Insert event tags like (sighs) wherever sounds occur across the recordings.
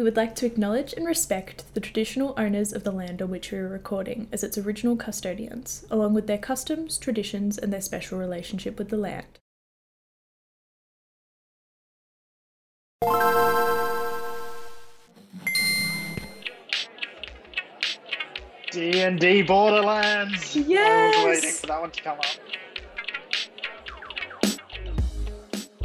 We would like to acknowledge and respect the traditional owners of the land on which we are recording as its original custodians, along with their customs, traditions, and their special relationship with the land. D and D Borderlands. I was Yes! waiting for that one to come up.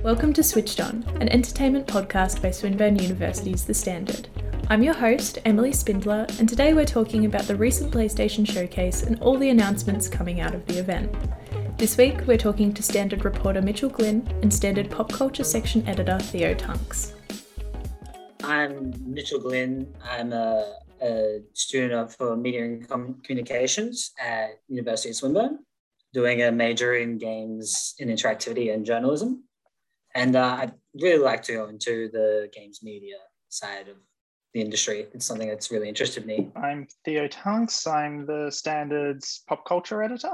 Welcome to Switched On, an entertainment podcast by Swinburne University's The Standard. I'm your host, Emily Spindler, and today we're talking about the recent PlayStation Showcase and all the announcements coming out of the event. This week, we're talking to Standard reporter Mitchell Glynn and Standard pop culture section editor Theo Tunks. I'm Mitchell Glynn. I'm a, a student of for media and Com- communications at University of Swinburne, doing a major in games in interactivity and journalism. And uh, I'd really like to go into the games media side of the industry. It's something that's really interested me. I'm Theo Tunks. I'm the Standards pop culture editor.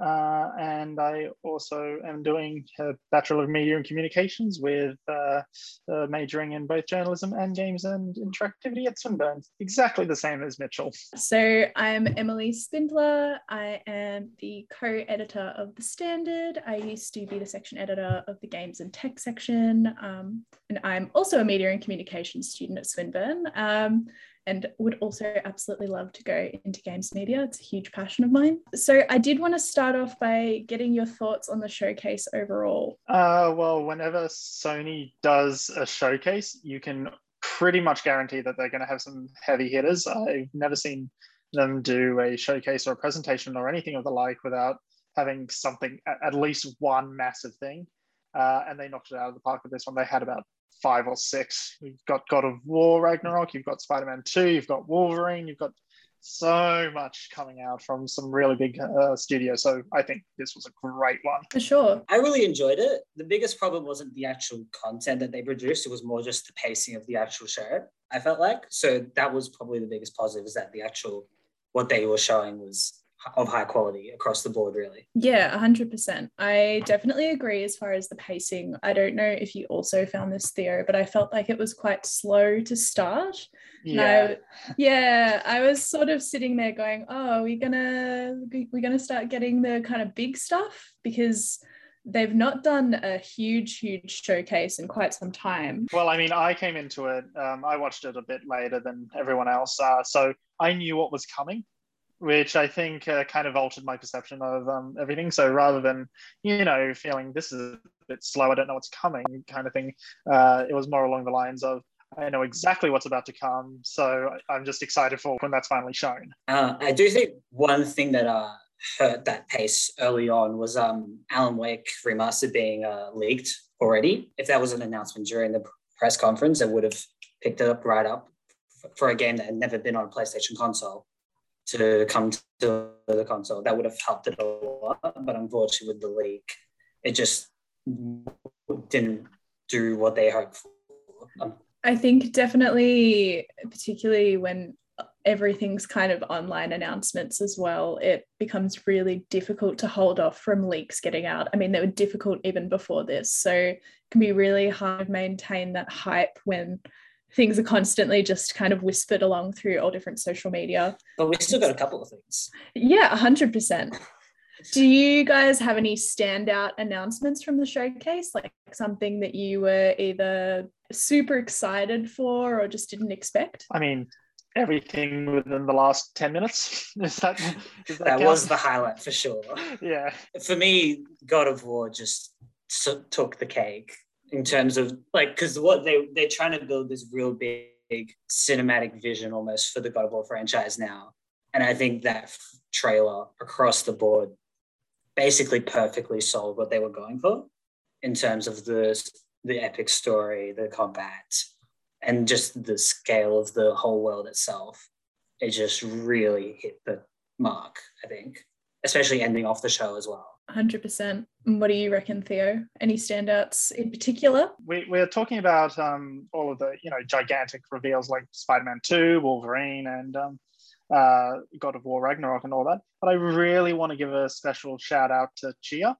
Uh, and I also am doing a Bachelor of Media and Communications with uh, uh, majoring in both journalism and games and interactivity at Swinburne. Exactly the same as Mitchell. So, I'm Emily Spindler. I am the co editor of The Standard. I used to be the section editor of the Games and Tech section. Um, and I'm also a media and communications student at Swinburne. Um, and would also absolutely love to go into games media. It's a huge passion of mine. So, I did want to start off by getting your thoughts on the showcase overall. Uh, well, whenever Sony does a showcase, you can pretty much guarantee that they're going to have some heavy hitters. I've never seen them do a showcase or a presentation or anything of the like without having something, at least one massive thing. Uh, and they knocked it out of the park with this one. They had about five or six. You've got God of War Ragnarok, you've got Spider Man 2, you've got Wolverine, you've got so much coming out from some really big uh, studios. So I think this was a great one. For sure. I really enjoyed it. The biggest problem wasn't the actual content that they produced, it was more just the pacing of the actual show, I felt like. So that was probably the biggest positive is that the actual, what they were showing was of high quality across the board, really. Yeah, 100%. I definitely agree as far as the pacing. I don't know if you also found this, Theo, but I felt like it was quite slow to start. Yeah. No, yeah, I was sort of sitting there going, "Oh, we're we gonna we're gonna start getting the kind of big stuff because they've not done a huge, huge showcase in quite some time." Well, I mean, I came into it. Um, I watched it a bit later than everyone else, uh, so I knew what was coming, which I think uh, kind of altered my perception of um, everything. So rather than you know feeling this is a bit slow, I don't know what's coming, kind of thing, uh, it was more along the lines of I know exactly what's about to come, so I'm just excited for when that's finally shown. Uh, I do think one thing that uh, hurt that pace early on was um, Alan Wake Remastered being uh, leaked already. If that was an announcement during the press conference, I would have picked it up right up for a game that had never been on a PlayStation console to come to the console. That would have helped it a lot, but unfortunately, with the leak, it just didn't do what they hoped for. I think definitely, particularly when everything's kind of online announcements as well, it becomes really difficult to hold off from leaks getting out. I mean, they were difficult even before this. So it can be really hard to maintain that hype when things are constantly just kind of whispered along through all different social media. but we've still got a couple of things. Yeah, 100%. Do you guys have any standout announcements from the showcase? Like something that you were either super excited for or just didn't expect? I mean, everything within the last ten minutes. (laughs) Is that, is That count? was the highlight for sure. (laughs) yeah. For me, God of War just took the cake in terms of like because what they they're trying to build this real big, cinematic vision almost for the God of War franchise now, and I think that trailer across the board basically perfectly sold what they were going for in terms of the the epic story, the combat, and just the scale of the whole world itself. It just really hit the mark, I think, especially ending off the show as well. 100%. What do you reckon, Theo? Any standouts in particular? We, we're talking about um, all of the you know gigantic reveals like Spider-Man 2, Wolverine, and um, uh, God of War Ragnarok and all that. But I really want to give a special shout out to Tchia,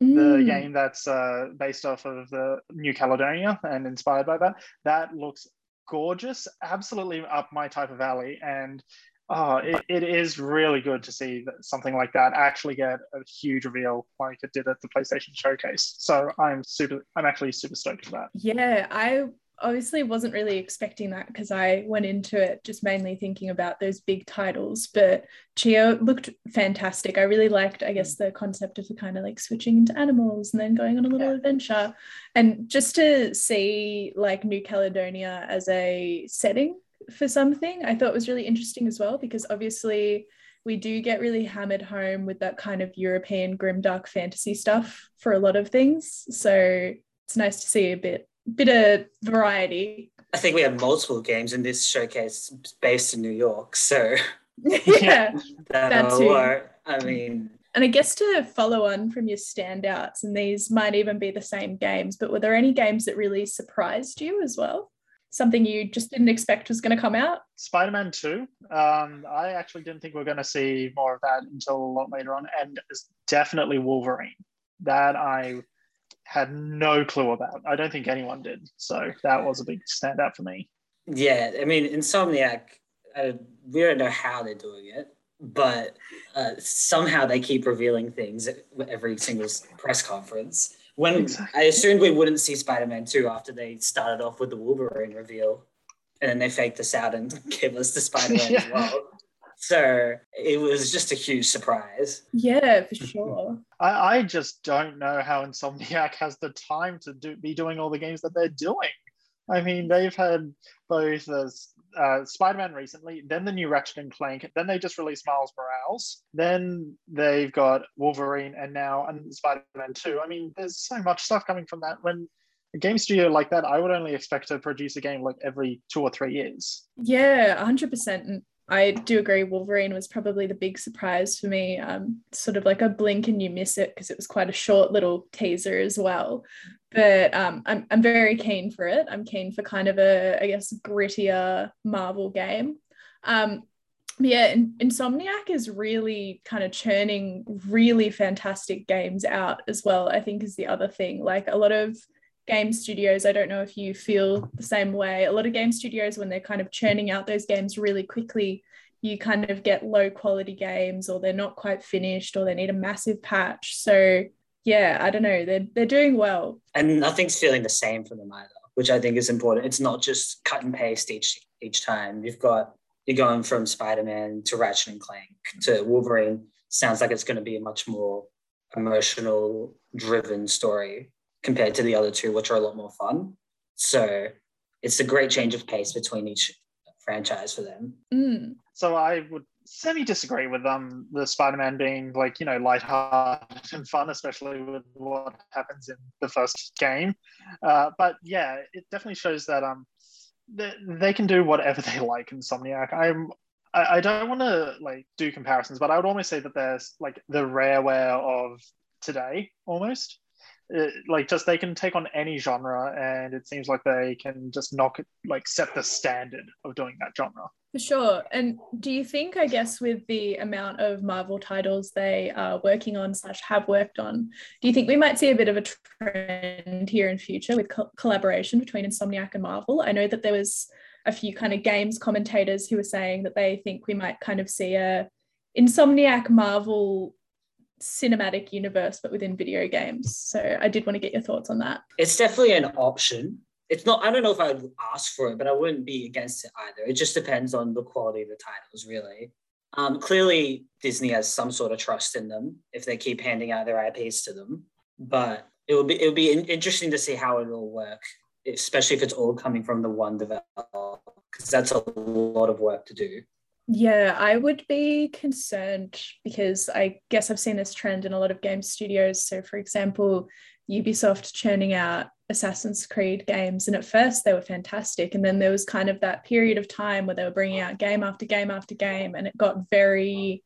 the Mm, game that's uh, based off of the New Caledonia and inspired by that. That looks gorgeous, absolutely up my type of alley. And oh, it, it is really good to see that something like that actually get a huge reveal like it did at the PlayStation Showcase. So I'm super, I'm actually super stoked for that. Yeah, I obviously wasn't really expecting that because I went into it just mainly thinking about those big titles. But Tchia looked fantastic. I really liked, I guess, mm. the concept of the kind of like switching into animals and then going on a little yeah. adventure. And just to see like New Caledonia as a setting for something, I thought was really interesting as well because obviously we do get really hammered home with that kind of European grimdark fantasy stuff for a lot of things. So it's nice to see a bit bit of variety. I think we have multiple games in this showcase based in New York. So (laughs) (laughs) yeah, that too. I mean, and I guess to follow on from your standouts, and these might even be the same games, but were there any games that really surprised you as well? Something you just didn't expect was going to come out? Spider Man 2. Um, I actually didn't think we are going to see more of that until a lot later on, and definitely Wolverine. That I had no clue about. I don't think anyone did. So that was a big standout for me. Yeah, I mean, Insomniac, uh, we don't know how they're doing it, but uh, somehow they keep revealing things at every single press conference. When exactly. I assumed we wouldn't see Spider Man 2 after they started off with the Wolverine reveal, and then they faked us out and (laughs) gave us the Spider Man (laughs) yeah. as well. So it was just a huge surprise. Yeah, for sure. I, I just don't know how Insomniac (laughs) has the time to do, be doing all the games that they're doing. I mean, they've had both as uh, Spider-Man recently, then the new Ratchet and Clank, then they just released Miles Morales, then they've got Wolverine, and now and Spider-Man 2. I mean, there's so much stuff coming from that. When a game studio like that, I would only expect to produce a game like every two or three years. Yeah, 100%. I do agree. Wolverine was probably the big surprise for me. Um, sort of like a blink and you miss it because it was quite a short little teaser as well. But um, I'm I'm very keen for it. I'm keen for kind of a I guess grittier Marvel game. Um, yeah, Insomniac is really kind of churning really fantastic games out as well. I think is the other thing. Like a lot of game studios, I don't know if you feel the same way. A lot of game studios, when they're kind of churning out those games really quickly, you kind of get low quality games or they're not quite finished or they need a massive patch. So yeah, I don't know. They're they're doing well. And nothing's feeling the same for them either, which I think is important. It's not just cut and paste each each time. You've got you're going from Spider-Man to Ratchet and Clank to Wolverine. Sounds like it's going to be a much more emotional driven story compared to the other two, which are a lot more fun. So it's a great change of pace between each franchise for them. Mm. So I would semi disagree with um the Spider-Man being like you know lighthearted and fun, especially with what happens in the first game. Uh, but yeah, it definitely shows that um they, they can do whatever (laughs) they like. Insomniac. I'm I, I don't want to like do comparisons, but I would almost say that there's like the rareware of today almost like just they can take on any genre and it seems like they can just knock it like set the standard of doing that genre. For sure. And do you think i guess with the amount of marvel titles they are working on slash have worked on do you think we might see a bit of a trend here in future with co- collaboration between insomniac and marvel? I know that there was a few kind of games commentators who were saying that they think we might kind of see a insomniac marvel cinematic universe but within video games. So i did want to get your thoughts on that. It's definitely an option. It's not i don't know if i'd ask for it but i wouldn't be against it either. It just depends on the quality of the titles really. Um, clearly disney has some sort of trust in them if they keep handing out their ips to them. But it would be it would be interesting to see how it will work especially if it's all coming from the one developer because that's a lot of work to do yeah, I would be concerned because I guess I've seen this trend in a lot of game studios. So, for example, Ubisoft churning out Assassin's Creed games, and at first they were fantastic. And then there was kind of that period of time where they were bringing out game after game after game, and it got very,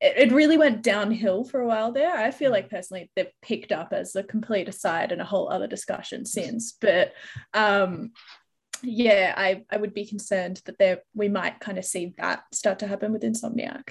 it, it really went downhill for a while there. I feel like personally they've picked up as a complete aside and a whole other discussion since. But um, yeah, I, I would be concerned that there we might kind of see that start to happen with Insomniac.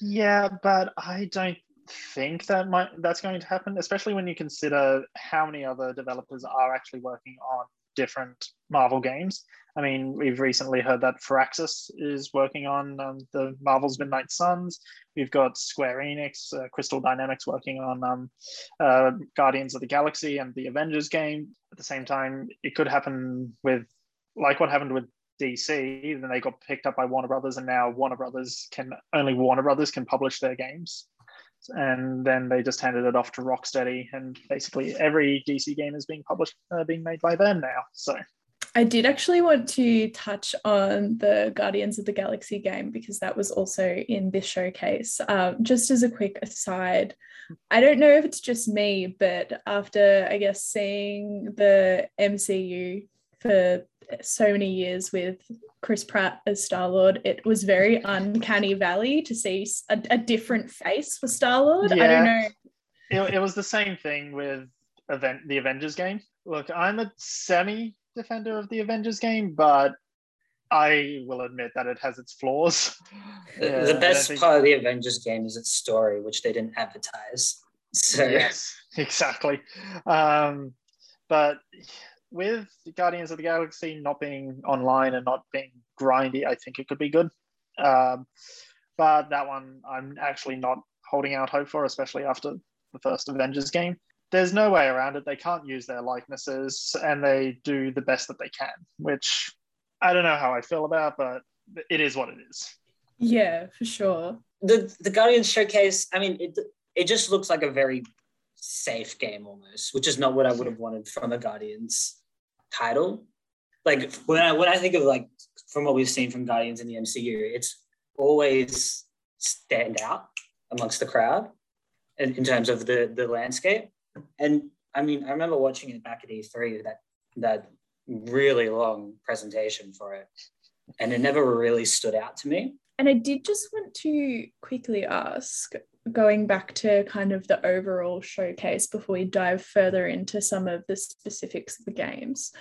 Yeah, but I don't think that might that's going to happen, especially when you consider how many other developers are actually working on different Marvel games. I mean, we've recently heard that Firaxis is working on um, the Marvel's Midnight Suns. We've got Square Enix, uh, Crystal Dynamics working on um, uh, Guardians of the Galaxy and the Avengers game. At the same time, it could happen with, like what happened with DC, then they got picked up by Warner Brothers, and now Warner Brothers can only Warner Brothers can publish their games. And then they just handed it off to Rocksteady, and basically every DC game is being published, uh, being made by them now. So I did actually want to touch on the Guardians of the Galaxy game because that was also in this showcase. Um, just as a quick aside, I don't know if it's just me, but after I guess seeing the MCU for so many years with Chris Pratt as Star Lord, it was very uncanny valley to see a, a different face for Star Lord. Yeah. I don't know. It, it was the same thing with event the Avengers game. Look, I'm a semi defender of the Avengers game, but I will admit that it has its flaws. (laughs) The, yeah, the best think... part of the Avengers game is its story, which they didn't advertise. (laughs) So yes, (laughs) exactly. Um, but with Guardians of the Galaxy not being online and not being grindy, I think it could be good. Um, but that one I'm actually not holding out hope for, especially after the first Avengers game there's no way around it. They can't use their likenesses and they do the best that they can, which I don't know how I feel about, but it is what it is. Yeah, for sure. The the Guardians showcase, I mean, it it just looks like a very safe game almost, which is not what I would have wanted from a Guardians title. Like when I when I think of like from what we've seen from Guardians in the MCU, it's always stand out amongst the crowd in, in terms of the the landscape and I mean, I remember watching it back at E3 that that really long presentation for it, and it never really stood out to me. And I did just want to quickly ask, going back to kind of the overall showcase before we dive further into some of the specifics of the games.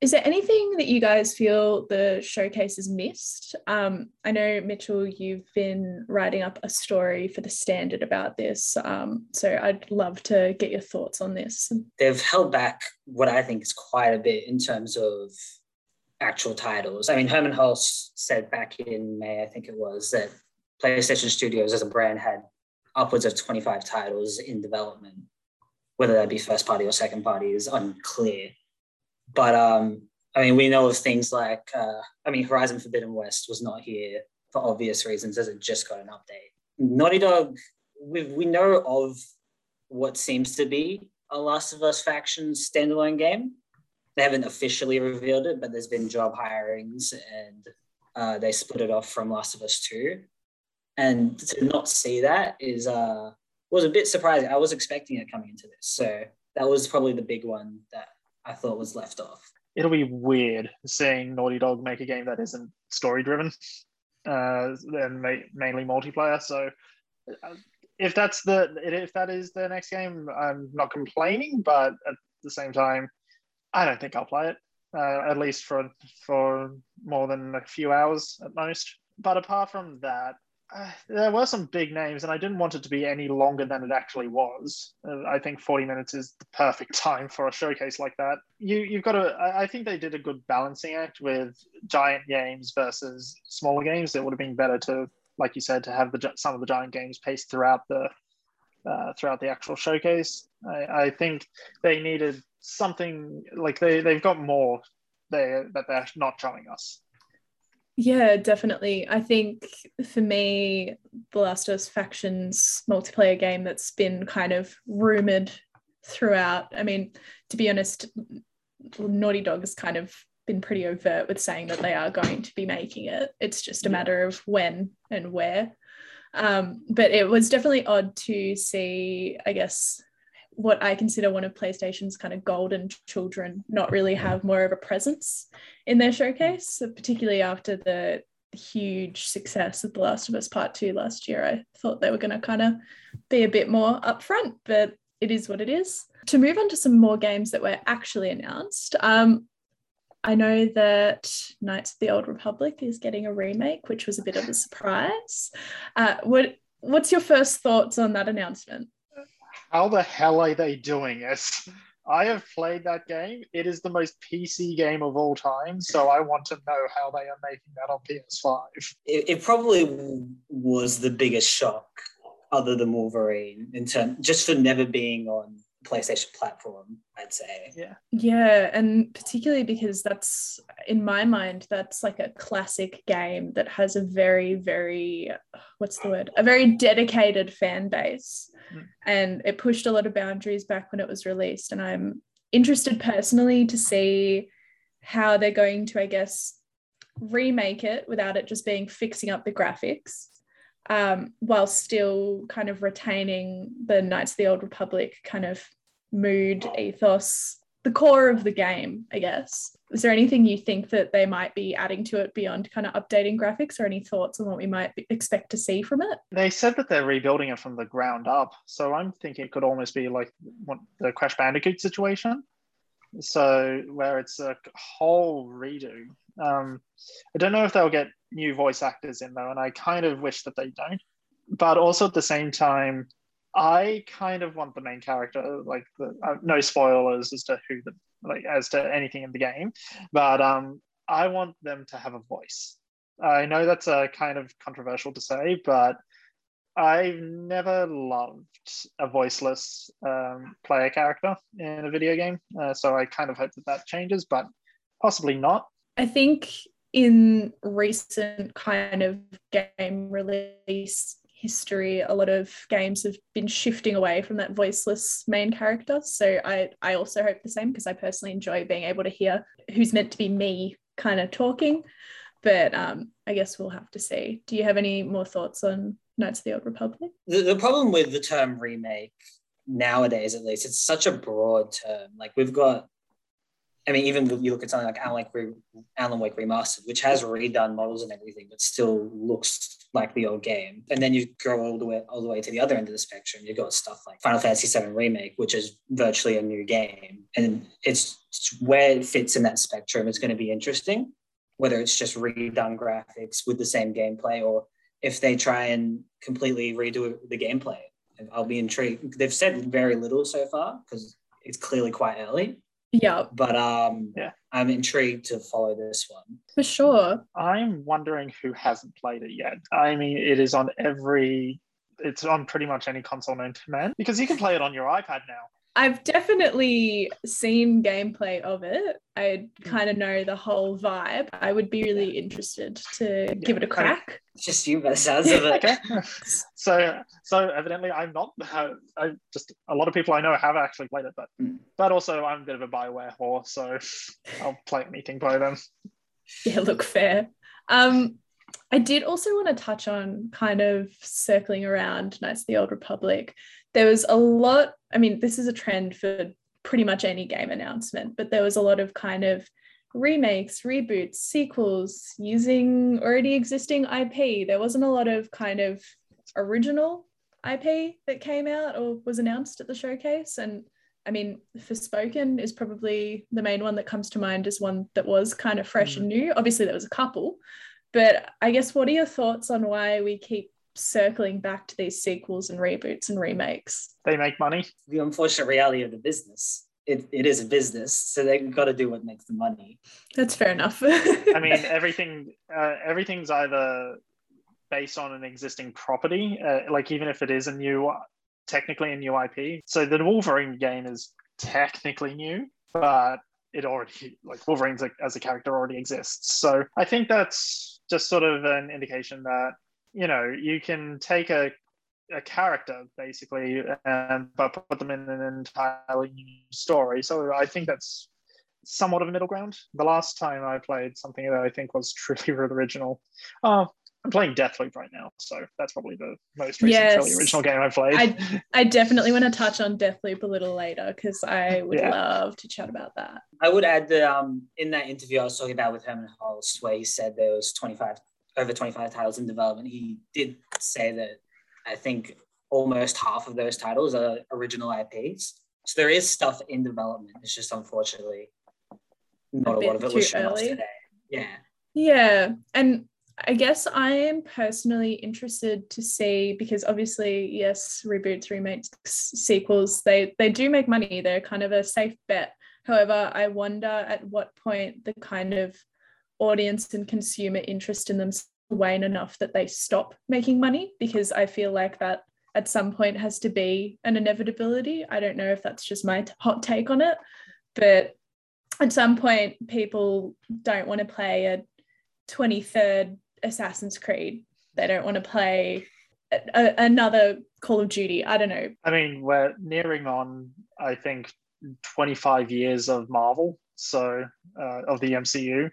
Is there anything that you guys feel the showcase has missed? Um, I know, Mitchell, you've been writing up a story for the standard about this. Um, so I'd love to get your thoughts on this. They've held back what I think is quite a bit in terms of actual titles. I mean, Hermen Hulst said back in May, I think it was, that PlayStation Studios as a brand had upwards of 25 titles in development. Whether that be first party or second party is unclear. But um, I mean, we know of things like, uh, I mean, Horizon Forbidden West was not here for obvious reasons as it just got an update. Naughty Dog, we we know of what seems to be a Last of Us faction standalone game. They haven't officially revealed it, but there's been job hirings and uh, they split it off from Last of Us 2. And to not see that is uh, was a bit surprising. I was expecting it coming into this. So that was probably the big one that I thought was left off. It'll be weird seeing Naughty Dog make a game that isn't story driven uh, and ma- mainly multiplayer. So uh, if that's the if that is the next game, I'm not complaining, but at the same time, I don't think I'll play it uh, at least for for more than a few hours at most. But apart from that, (sighs) there were some big names, and I didn't want it to be any longer than it actually was. Uh, I think 40 minutes is the perfect (laughs) time for a showcase like that. You, you've got to, I think they did a good balancing act with giant games versus smaller games. It would have been better to, like you said, to have the some of the giant games paced throughout the uh, throughout the actual showcase. I, I think they needed something like they, they've got more there that they're not showing us. Yeah, definitely. I think for me, The Last of Us Factions multiplayer game that's been kind of rumored throughout. I mean, to be honest, Naughty Dog has kind of been pretty overt with saying that they are going to be making it. It's just a matter of when and where. Um, but it was definitely odd to see, I guess, what I consider one of PlayStation's kind of golden children not really have more of a presence in their showcase, particularly after the huge success of The Last of Us Part 2 last year. I thought they were going to kind of be a bit more upfront, but it is what it is. To move on to some more games that were actually announced, um, I know that Knights of the Old Republic is getting a remake, which was a bit of a surprise. Uh, what What's your first thoughts on that announcement? How the hell are they doing it? I have played that game. It is the most PC game of all time. So I want to know how they are making that on PS5. It, it probably was the biggest shock, other than Wolverine, in term just for never being on PlayStation platform, I'd say. Yeah. Yeah, and particularly because that's in my mind that's like a classic game that has a very very what's the word? A very dedicated fan base. Mm. And it pushed a lot of boundaries back when it was released and I'm interested personally to see how they're going to I guess remake it without it just being fixing up the graphics um, while still kind of retaining the Knights of the Old Republic kind of mood, ethos, the core of the game, I guess. Is there anything you think that they might be adding to it beyond kind of updating graphics or any thoughts on what we might expect to see from it? They said that they're rebuilding it from the ground up. So I'm thinking it could almost be like the Crash Bandicoot situation. So where it's a whole redo. Um, I don't know if they'll get new voice actors in though, and I kind of wish that they don't. But also at the same time, I kind of want the main character, like the, uh, no spoilers as to who the like as to anything in the game, but um, I want them to have a voice. I know that's a kind of controversial to say, but I've never loved a voiceless um, player character in a video game, uh, so I kind of hope that that changes, but possibly not. I think in recent kind of game release history, a lot of games have been shifting away from that voiceless main character. So I, I also hope the same because I personally enjoy being able to hear who's meant to be me kind of talking. But um, I guess we'll have to see. Do you have any more thoughts on Knights of the Old Republic? The, the problem with the term remake nowadays, at least, it's such a broad term. Like we've got I mean, even you look at something like Alan Wake, Alan Wake Remastered, which has redone models and everything, but still looks like the old game. And then you go all the way all the way to the other end of the spectrum. You've got stuff like Final Fantasy VII Remake, which is virtually a new game, and it's where it fits in that spectrum is going to be interesting. Whether it's just redone graphics with the same gameplay, or if they try and completely redo the gameplay, I'll be intrigued. They've said very little so far because it's clearly quite early yeah. But um, Yeah. I'm intrigued to follow this one. For sure. I'm wondering who hasn't played it yet. I mean, it is on every, it's on pretty much any console known to man because you can play it on your iPad now. I've definitely seen gameplay of it. I kind of know the whole vibe. I would be really interested to give it a crack. It's just you by the sounds of it. Okay. (laughs) so, so evidently I'm not. Uh, I just a lot of people I know have actually played it, but Mm. but also I'm a bit of a Bioware whore, so I'll play anything by them. Yeah, look fair. Um, I did also want to touch on kind of circling around Knights of the Old Republic. There was a lot, I mean, this is a trend for pretty much any game announcement, but there was a lot of kind of remakes, reboots, sequels using already existing IP. There wasn't a lot of kind of original IP that came out or was announced at the showcase. And I mean, Forspoken is probably the main one that comes to mind as one that was kind of fresh and mm. new. Obviously, there was a couple, but I guess what are your thoughts on why we keep circling back to these sequels and reboots and remakes? They make money. The unfortunate reality of the business. It, it is a business, so they've got to do what makes the money. That's fair enough. I mean, (laughs) everything uh, everything's either based on an existing property, uh, like even if it is a new, technically a new IP. So the Wolverine game is technically new, but it already like Wolverine as a character already exists. So I think that's just sort of an indication that you know you can take a a character basically and but put them in an entirely new story. So I think that's somewhat of a middle ground. The last time I played something that I think was truly (laughs) original. Oh, I'm playing Deathloop right now, so that's probably the most recent Yes. truly original game I've played. I, I definitely want to touch on Deathloop a little later because I would Yeah. love to chat about that. I would add that um, in that interview I was talking about with Hermen Hulst, where he said there was 25 over 25 titles in development, he did say that I think almost half of those titles are original IPs. So there is stuff in development. It's just unfortunately not A a, lot of it was shown today. Yeah. Yeah. And I guess I am personally interested to see because obviously, yes, reboots, remakes, sequels, they they do make money. They're kind of a safe bet. However, I wonder at what point the kind of audience and consumer interest in them wane enough that they stop making money because I feel like that at some point has to be an inevitability. I don't know if that's just my hot take on it, but at some point, people don't want to play a 23rd Assassin's Creed. They don't want to play a, a, another Call of Duty. I don't know. I mean, we're nearing on, I think, 25 years of Marvel, so uh, of the MCU.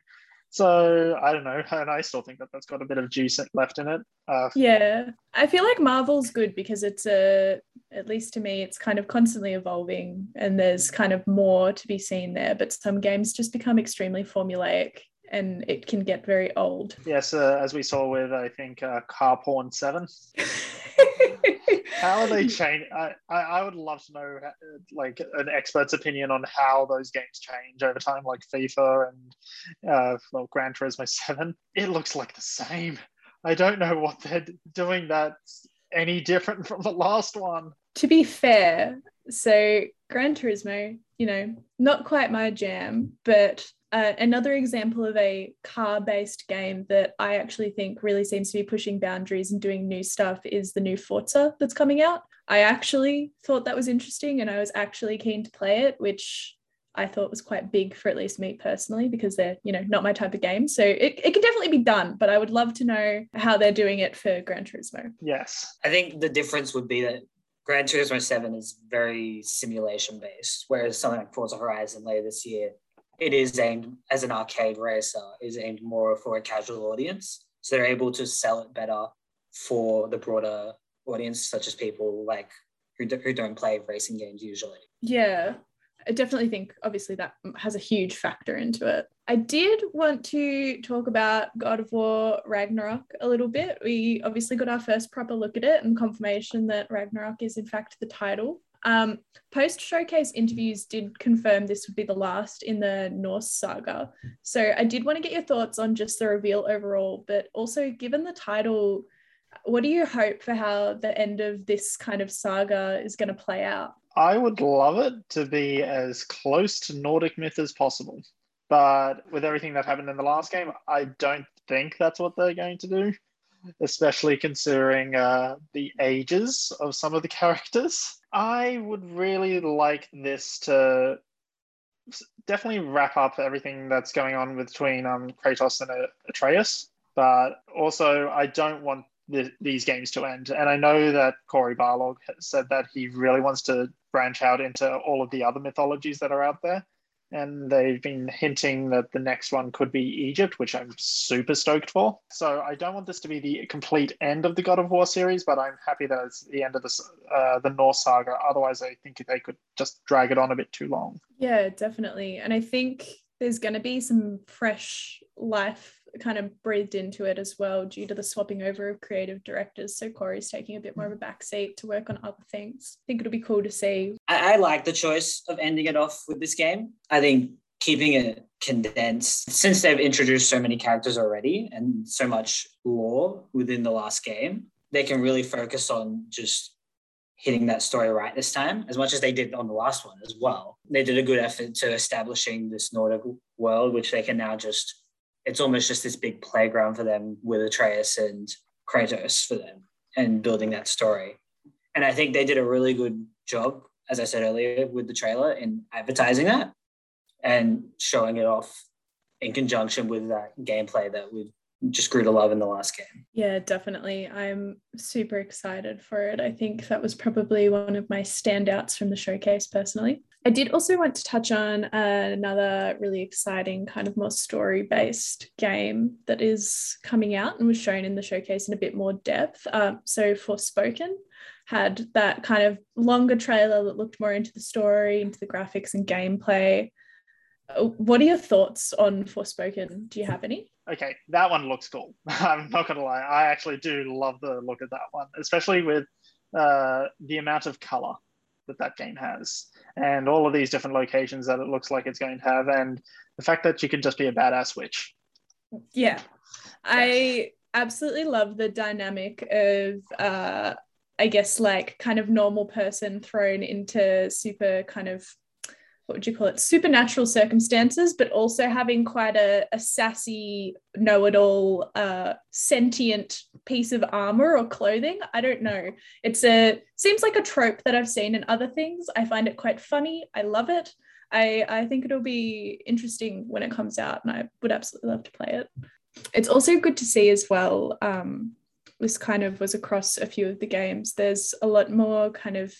So I don't know, and I still think that that's got a bit of juice left in it. Uh, yeah, I feel like Marvel's good because it's a, at least to me, it's kind of constantly evolving, and there's kind of more to be seen there. But some games just become extremely formulaic, and it can get very old. Yes, uh, as we saw with I think uh, Car Porn Seven. (laughs) how are they (laughs) changing? I, I would love to know uh, like an expert's opinion on how those games change over time, like FIFA and uh, well, Gran Turismo Seven. It looks like the same. I don't know what they're doing that's any different from the last one. To be fair, so Gran Turismo, you know, not quite my jam, but uh, another example of a car based game that I actually think really seems to be pushing boundaries and doing new stuff is the new Forza that's coming out. I actually thought that was interesting and I was actually keen to play it, which I thought was quite big for at least me personally because they're, you know, not my type of game. So it, it can definitely be done, but I would love to know how they're doing it for Gran Turismo. Yes. I think the difference would be that Gran Turismo 7 is very simulation based, whereas something like Forza Horizon later this year it is aimed as an arcade racer is aimed more for a casual audience. So they're able to sell it better for the broader audience such as people like who, do, who don't play racing games usually. Yeah. I definitely think obviously that has a huge factor into it. I did want to talk about god of war ragnarok a little bit. We obviously got our first proper look at it and confirmation that ragnarok is in fact the title um, Post showcase interviews did confirm this would be the last in the Norse saga. So I did want to get your thoughts on just the reveal overall, but also given the title, what do you hope for how the end of this kind of saga is going to play out? I would love it to be as close to Nordic myth as possible. But with everything that happened in the last game, I don't think that's what they're going to do, especially considering uh, the ages of some of the (laughs) characters. I would really like this to definitely wrap up everything that's going on between um, Kratos and Atreus, but also I don't want the, these games to end. And I know that Cory Barlog said that he really wants to branch out into all of the other mythologies that are out there and they've been hinting that the next one could be Egypt, which I'm super stoked for. So I don't want this to be the complete end of the God of War series, but I'm happy that it's the end of the uh, the Norse saga. Otherwise, I think they could just drag it on a bit too long. Yeah, definitely. And I think there's going to be some fresh life kind of breathed into it as well due to the swapping over of creative directors. So Cory's taking a bit more of a backseat to work on other things. I think it'll be cool to see. I, I like the choice of ending it off with this game. I think keeping it condensed since they've introduced so many characters already and so much lore within the last game they can really focus on just hitting that story right this time as much as they did on the last one as well they did a good effort to establishing this nordic world which they can now just it's almost just this big playground for them with Atreus and Kratos for them and building that story. And I think they did a really good job, as I said earlier, with the trailer in advertising that and showing it off in conjunction with that gameplay that we've just grew to love in the last game. Yeah, definitely. I'm super excited for it. I think that was probably one of my standouts from the showcase personally. I did also want to touch on another really exciting, kind of more story based game that is coming out and was shown in the showcase in a bit more depth. Um, so, Forspoken had that kind of longer trailer that looked more into the story, into the graphics and gameplay. Uh, what are your thoughts on Forspoken? Do you have any? Okay, that one looks cool. (laughs) I'm not gonna lie, I actually do love the look of that one, especially with uh, the amount of color that that game has and all of these different locations that it looks like it's going to have and the fact that you can just be a badass witch Yeah. I absolutely love the dynamic of uh I guess like kind of normal person thrown into super kind of what would you call it supernatural circumstances but also having quite a, a sassy know-it-all uh, sentient piece of armor or clothing i don't know. It's a seems like a trope that i've seen in other things. I find it quite funny. I love it. I i think it'll be interesting when it comes out and i would absolutely love to play it. It's also good to see as well um, this kind of was across a few of the games. There's a lot more kind of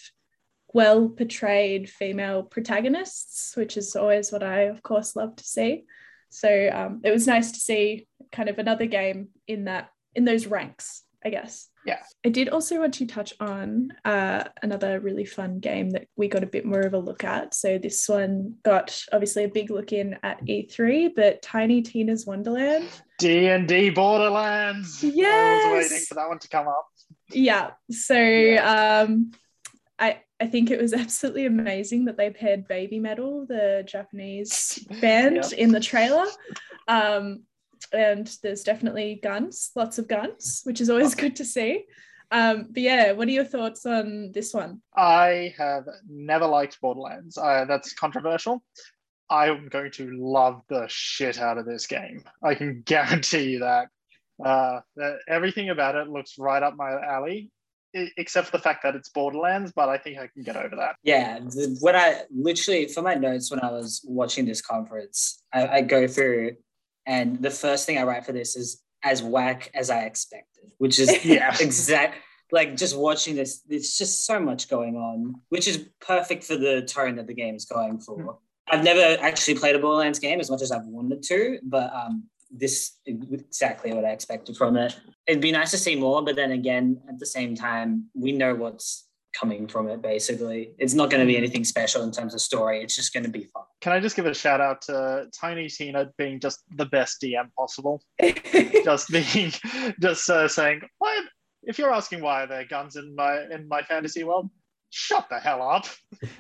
well portrayed female protagonists, which is always what I, of course, love to see. So um, it was nice to see kind of another game in that in those ranks, I guess. Yeah. I did also want to touch on uh, another really fun game that we got a bit more of a look at. So this one got obviously a big look in at E3, but Tiny Tina's Wonderland. D and D Borderlands. Yes. I was waiting for that one to come up. Yeah. So Yeah. um, I I think it was (laughs) absolutely amazing that they paired Baby Metal, the Japanese band, Yep. in the trailer. Um, and there's definitely guns, lots of guns, which is always good to see. Um, but yeah, what are your thoughts on this one? I have never liked Borderlands. Uh, that's controversial. I'm going to love the shit out of this game. I can (laughs) guarantee you that. Uh, that everything about it looks right up my alley, except for the fact that it's Borderlands. But I think I can get over that. Yeah, when I literally for my notes when I was watching this conference, I, I go through, and the first thing I write for this is as whack as I expected, which is (laughs) Yeah. exact. Like just watching this, it's just so much going on, which is perfect for the tone that the game is going for. I've never actually played a Borderlands game as much as I've wanted to, but um, this exactly what I expected from it. It'd be nice to see more, but then again, at the same time, we know what's coming from it. Basically, it's not going to be anything special in terms of story. It's just going to be fun. Can I just give a shout out to Tiny Tina being just the best DM possible? (laughs) just being, just uh, saying, what? If you're asking why are there guns in my in my fantasy world, shut the hell up.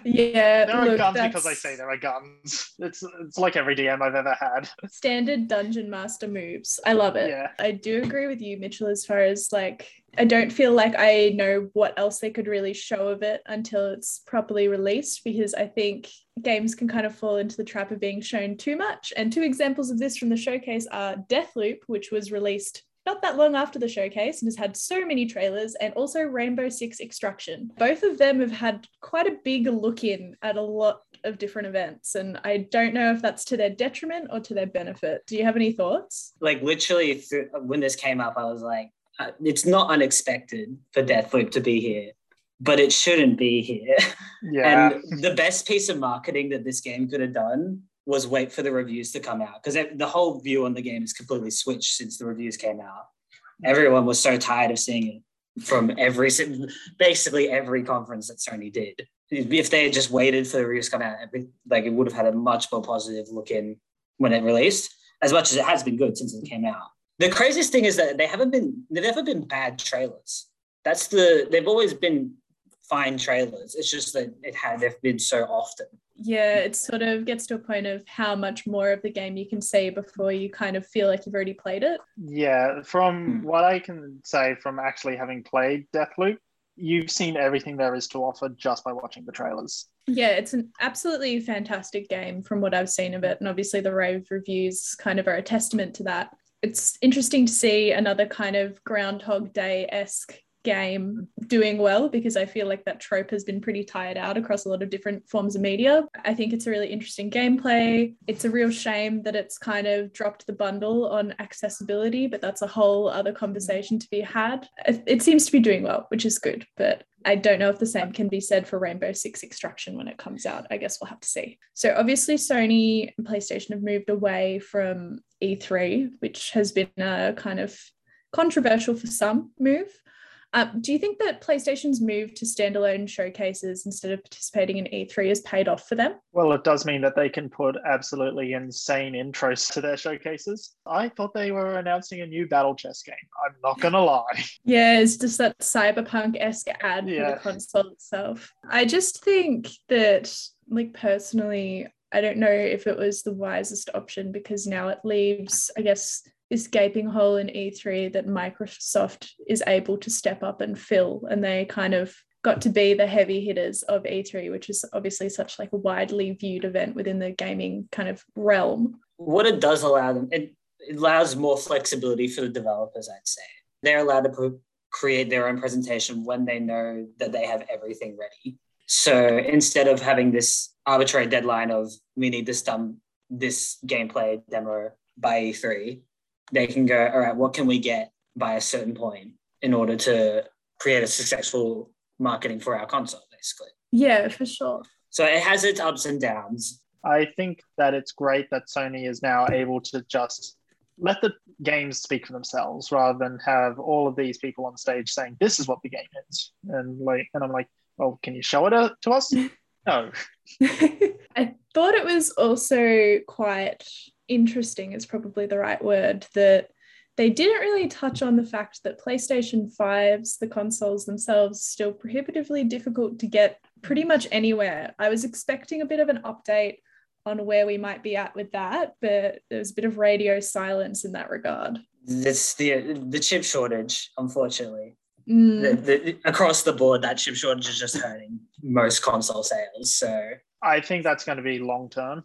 yeah, (laughs) There are look, guns because I say there are guns. It's it's like every DM I've ever had. standard dungeon master moves. I love it. Yeah. I do agree with you, Mitchell, as far as like I don't feel like I know what else they could really show of it until it's properly released because I think games can kind of fall into the trap of being shown too much. And two examples of this from the showcase are Deathloop, which was released not that long after the showcase and has had so many trailers, and also Rainbow Six Extraction. Both of them have had quite a big look in at a lot of different events, and I don't know if that's to their detriment or to their benefit. Do you have any thoughts? Like literally, th- when this came up, I was like, uh, it's not unexpected for Deathloop to be here, but it shouldn't be here. (laughs) Yeah. And the best piece of marketing that this game could have done was wait for the reviews to come out because the whole view on the game is completely switched since the reviews came out. Mm-hmm. Everyone was so tired of seeing it from every basically every conference that Sony did. If they had just waited for the reviews to come out, like it would have had a much more positive look in when it released, as much as it has been good since it came out. The craziest thing is that they haven't been they've never been bad trailers. That's the they've always been fine trailers. It's just that it had they've been so often. Yeah, it sort of gets to a point of how much more of the game you can see before you kind of feel like you've already played it. Yeah, from Hmm. what I can say from actually having played Deathloop, you've seen everything there is to offer just by watching the trailers. Yeah, it's an absolutely fantastic game from what I've seen of it. And obviously, the rave reviews kind of are a testament to that. It's interesting to see another kind of Groundhog Day esque game doing well because I feel like that trope has been pretty tired out across a lot of different forms of media. I think it's a really interesting gameplay. It's a real shame that it's kind of dropped the bundle on accessibility, but that's a whole other conversation to be had. It, seems to be doing well, which is good, but I don't know if the same can be said for Rainbow Six Extraction when it comes out. I guess we'll have to see. So, obviously, Sony and PlayStation have moved away from E3, which has been a kind of controversial for some move. Um, do you think that PlayStation's move to standalone showcases instead of participating in E3 has paid off for them? Well, it does mean that they can put absolutely insane intros to their showcases. I thought they were announcing a new battle chess game. I'm not going to lie. (laughs) Yeah, it's just that cyberpunk esque ad for the console itself. I just think that, like, personally, I don't know if it was the wisest option because now it leaves, I guess, this gaping hole in E3 that Microsoft is able to step up and fill. And they kind of got to be the heavy hitters of E3, which is obviously such like a widely viewed event within the gaming kind of realm. What it does allow them, it, allows more flexibility for the developers, I'd say. They're allowed to create their own presentation when they know that they have everything ready. So instead of having this arbitrary deadline of we need this done, this gameplay demo by E3, they can go, all right, what can we get by a certain point in order to create a successful marketing for our console, basically. Yeah, for sure. So it has its ups and downs. I think that it's great that Sony is now able to just let the games speak for themselves rather than have all of these people on stage saying this is what the game is and like and i'm like well can you show it uh, to us (laughs) no (laughs) i thought it was also quite interesting is probably the right word that they didn't really touch on the fact that PlayStation 5s, the consoles themselves, still prohibitively difficult to get pretty much anywhere. I was expecting a bit of an update on where we might be at with that, but there was a bit of radio silence in that regard. It's the the chip shortage, unfortunately. Mm. The, the, across the board, that chip shortage is just hurting most console sales. So I think that's going to be long term.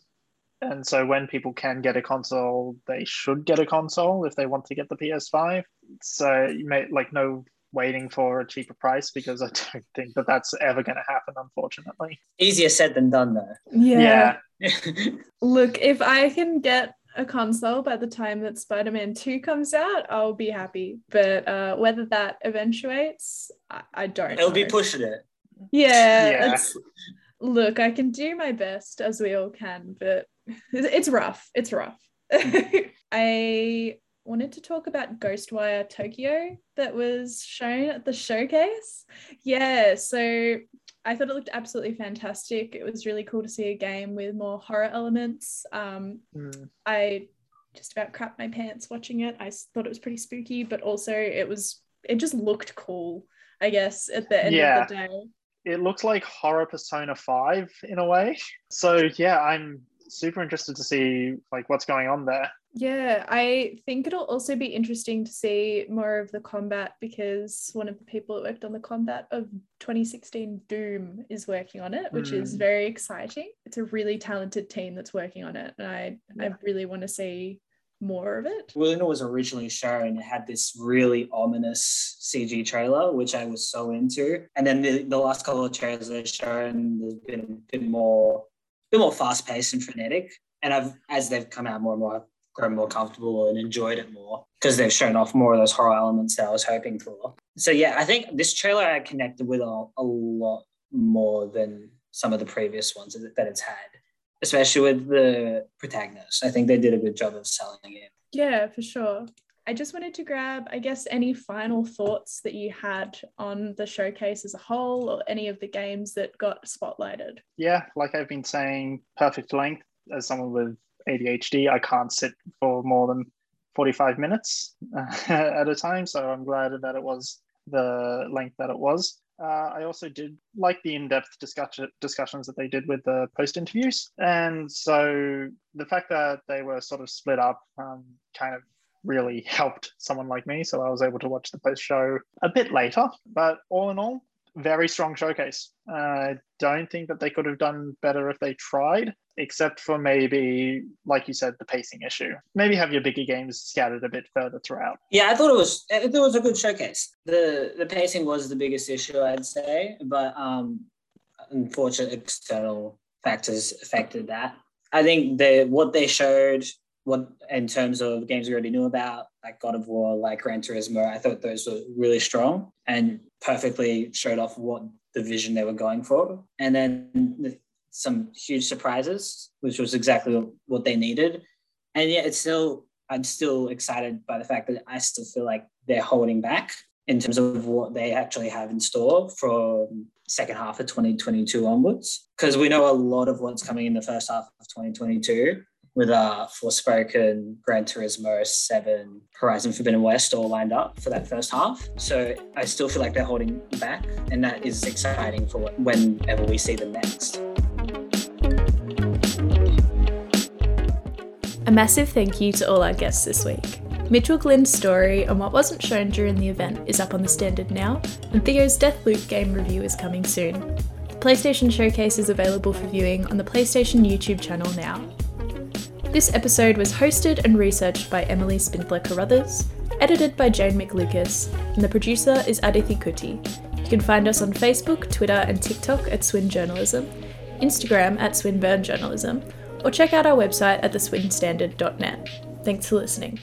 And so when people can get a console, they should get a console if they want to get the PS5. So you may like no waiting for a cheaper price because I (laughs) don't think that that's ever going to happen, unfortunately. Easier said than done, though. Yeah. Yeah. (laughs) Look, if I can get a console by the time that Spider Man 2 comes out, I'll be happy. But uh, whether that eventuates, I, I don't It'll know. be pushing it. Yeah. Yeah. Look, I can do my best as we all can, but it's rough. It's rough. (laughs) I wanted to talk about Ghostwire Tokyo that was shown at the showcase. Yeah, so I thought it looked absolutely fantastic. It was really cool to see a game with more horror elements. Um, Mm. I just about crapped my pants watching it. I thought it was pretty spooky, but also it was it just looked cool. I guess at the end Yeah. of the day. It looks like horror Persona 5 in a way. So yeah, I'm super interested to see like what's going on there. Yeah, I think it'll also be interesting to see more of the combat because one of the people that worked on the combat of 2016 Doom is working on it, which is Mm. very exciting. It's a really talented team that's working on it, and I I really want to see more of it. when it was originally shown, it had this really ominous CG trailer, which I was so into. And then the, the last couple of trailers they've shown, there's been a bit more, bit more fast paced and frenetic. And I've, as they've come out more and more, I've grown more comfortable and enjoyed it more because they've shown off more of those horror elements that I was hoping for. So yeah, I think this trailer I connected with a, a lot more than some of the previous ones that that it's had, especially with the protagonist. I think they did a good job of selling it. Yeah, for sure. I just wanted to grab, I guess, any final thoughts that you had on the showcase as a whole or any of the games that got spotlighted. Yeah, like I've been saying, perfect length. As someone with ADHD, I can't sit for more than 45 minutes (laughs) at a time. So I'm glad that it was the length that it was. Uh, I also did like the in-depth discussion, discussions that they did with the post interviews, and so the fact that they were sort of split up um, kind of really helped someone like me. So I was able to watch the post show a bit later. But all in all, very strong showcase. I don't think that they could have done better if they tried, except for maybe, like you said, the pacing issue. Maybe have your bigger games scattered a bit further throughout. Yeah, I thought it was it was a good showcase. The the pacing was the biggest issue, I'd say, but um, unfortunate external factors affected that. I think the what they showed, what in terms of games we already knew about, like God of War, like Gran Turismo, I thought those were really strong and perfectly showed off what the vision they were going for. And then the, some huge surprises, which was exactly what they needed. And yet, it's still I'm still excited by the fact that I still feel like they're holding back in terms of what they actually have in store from second half of 2022 onwards. Because we know a lot of what's coming in the first half of 2022 with uh, Forspoken, Gran Turismo 7, Horizon Forbidden West all lined up for that first half. So I still feel like they're holding back, and that is exciting for whenever we see them next. A massive thank you to all our guests this week. Mitchell Glynn's story on what wasn't shown during the event is up on the standard now, and Theo's Deathloop game review is coming soon. The PlayStation Showcase is available for viewing on the PlayStation YouTube channel now. This episode was hosted and researched by Emily Spindler Carruthers, edited by Jane McLucas, and the producer is Adithi Kuti. You can find us on Facebook, Twitter, and TikTok at Swin Journalism, Instagram at Swinburne Journalism, or check out our website at theswinstandard.net. Thanks for listening.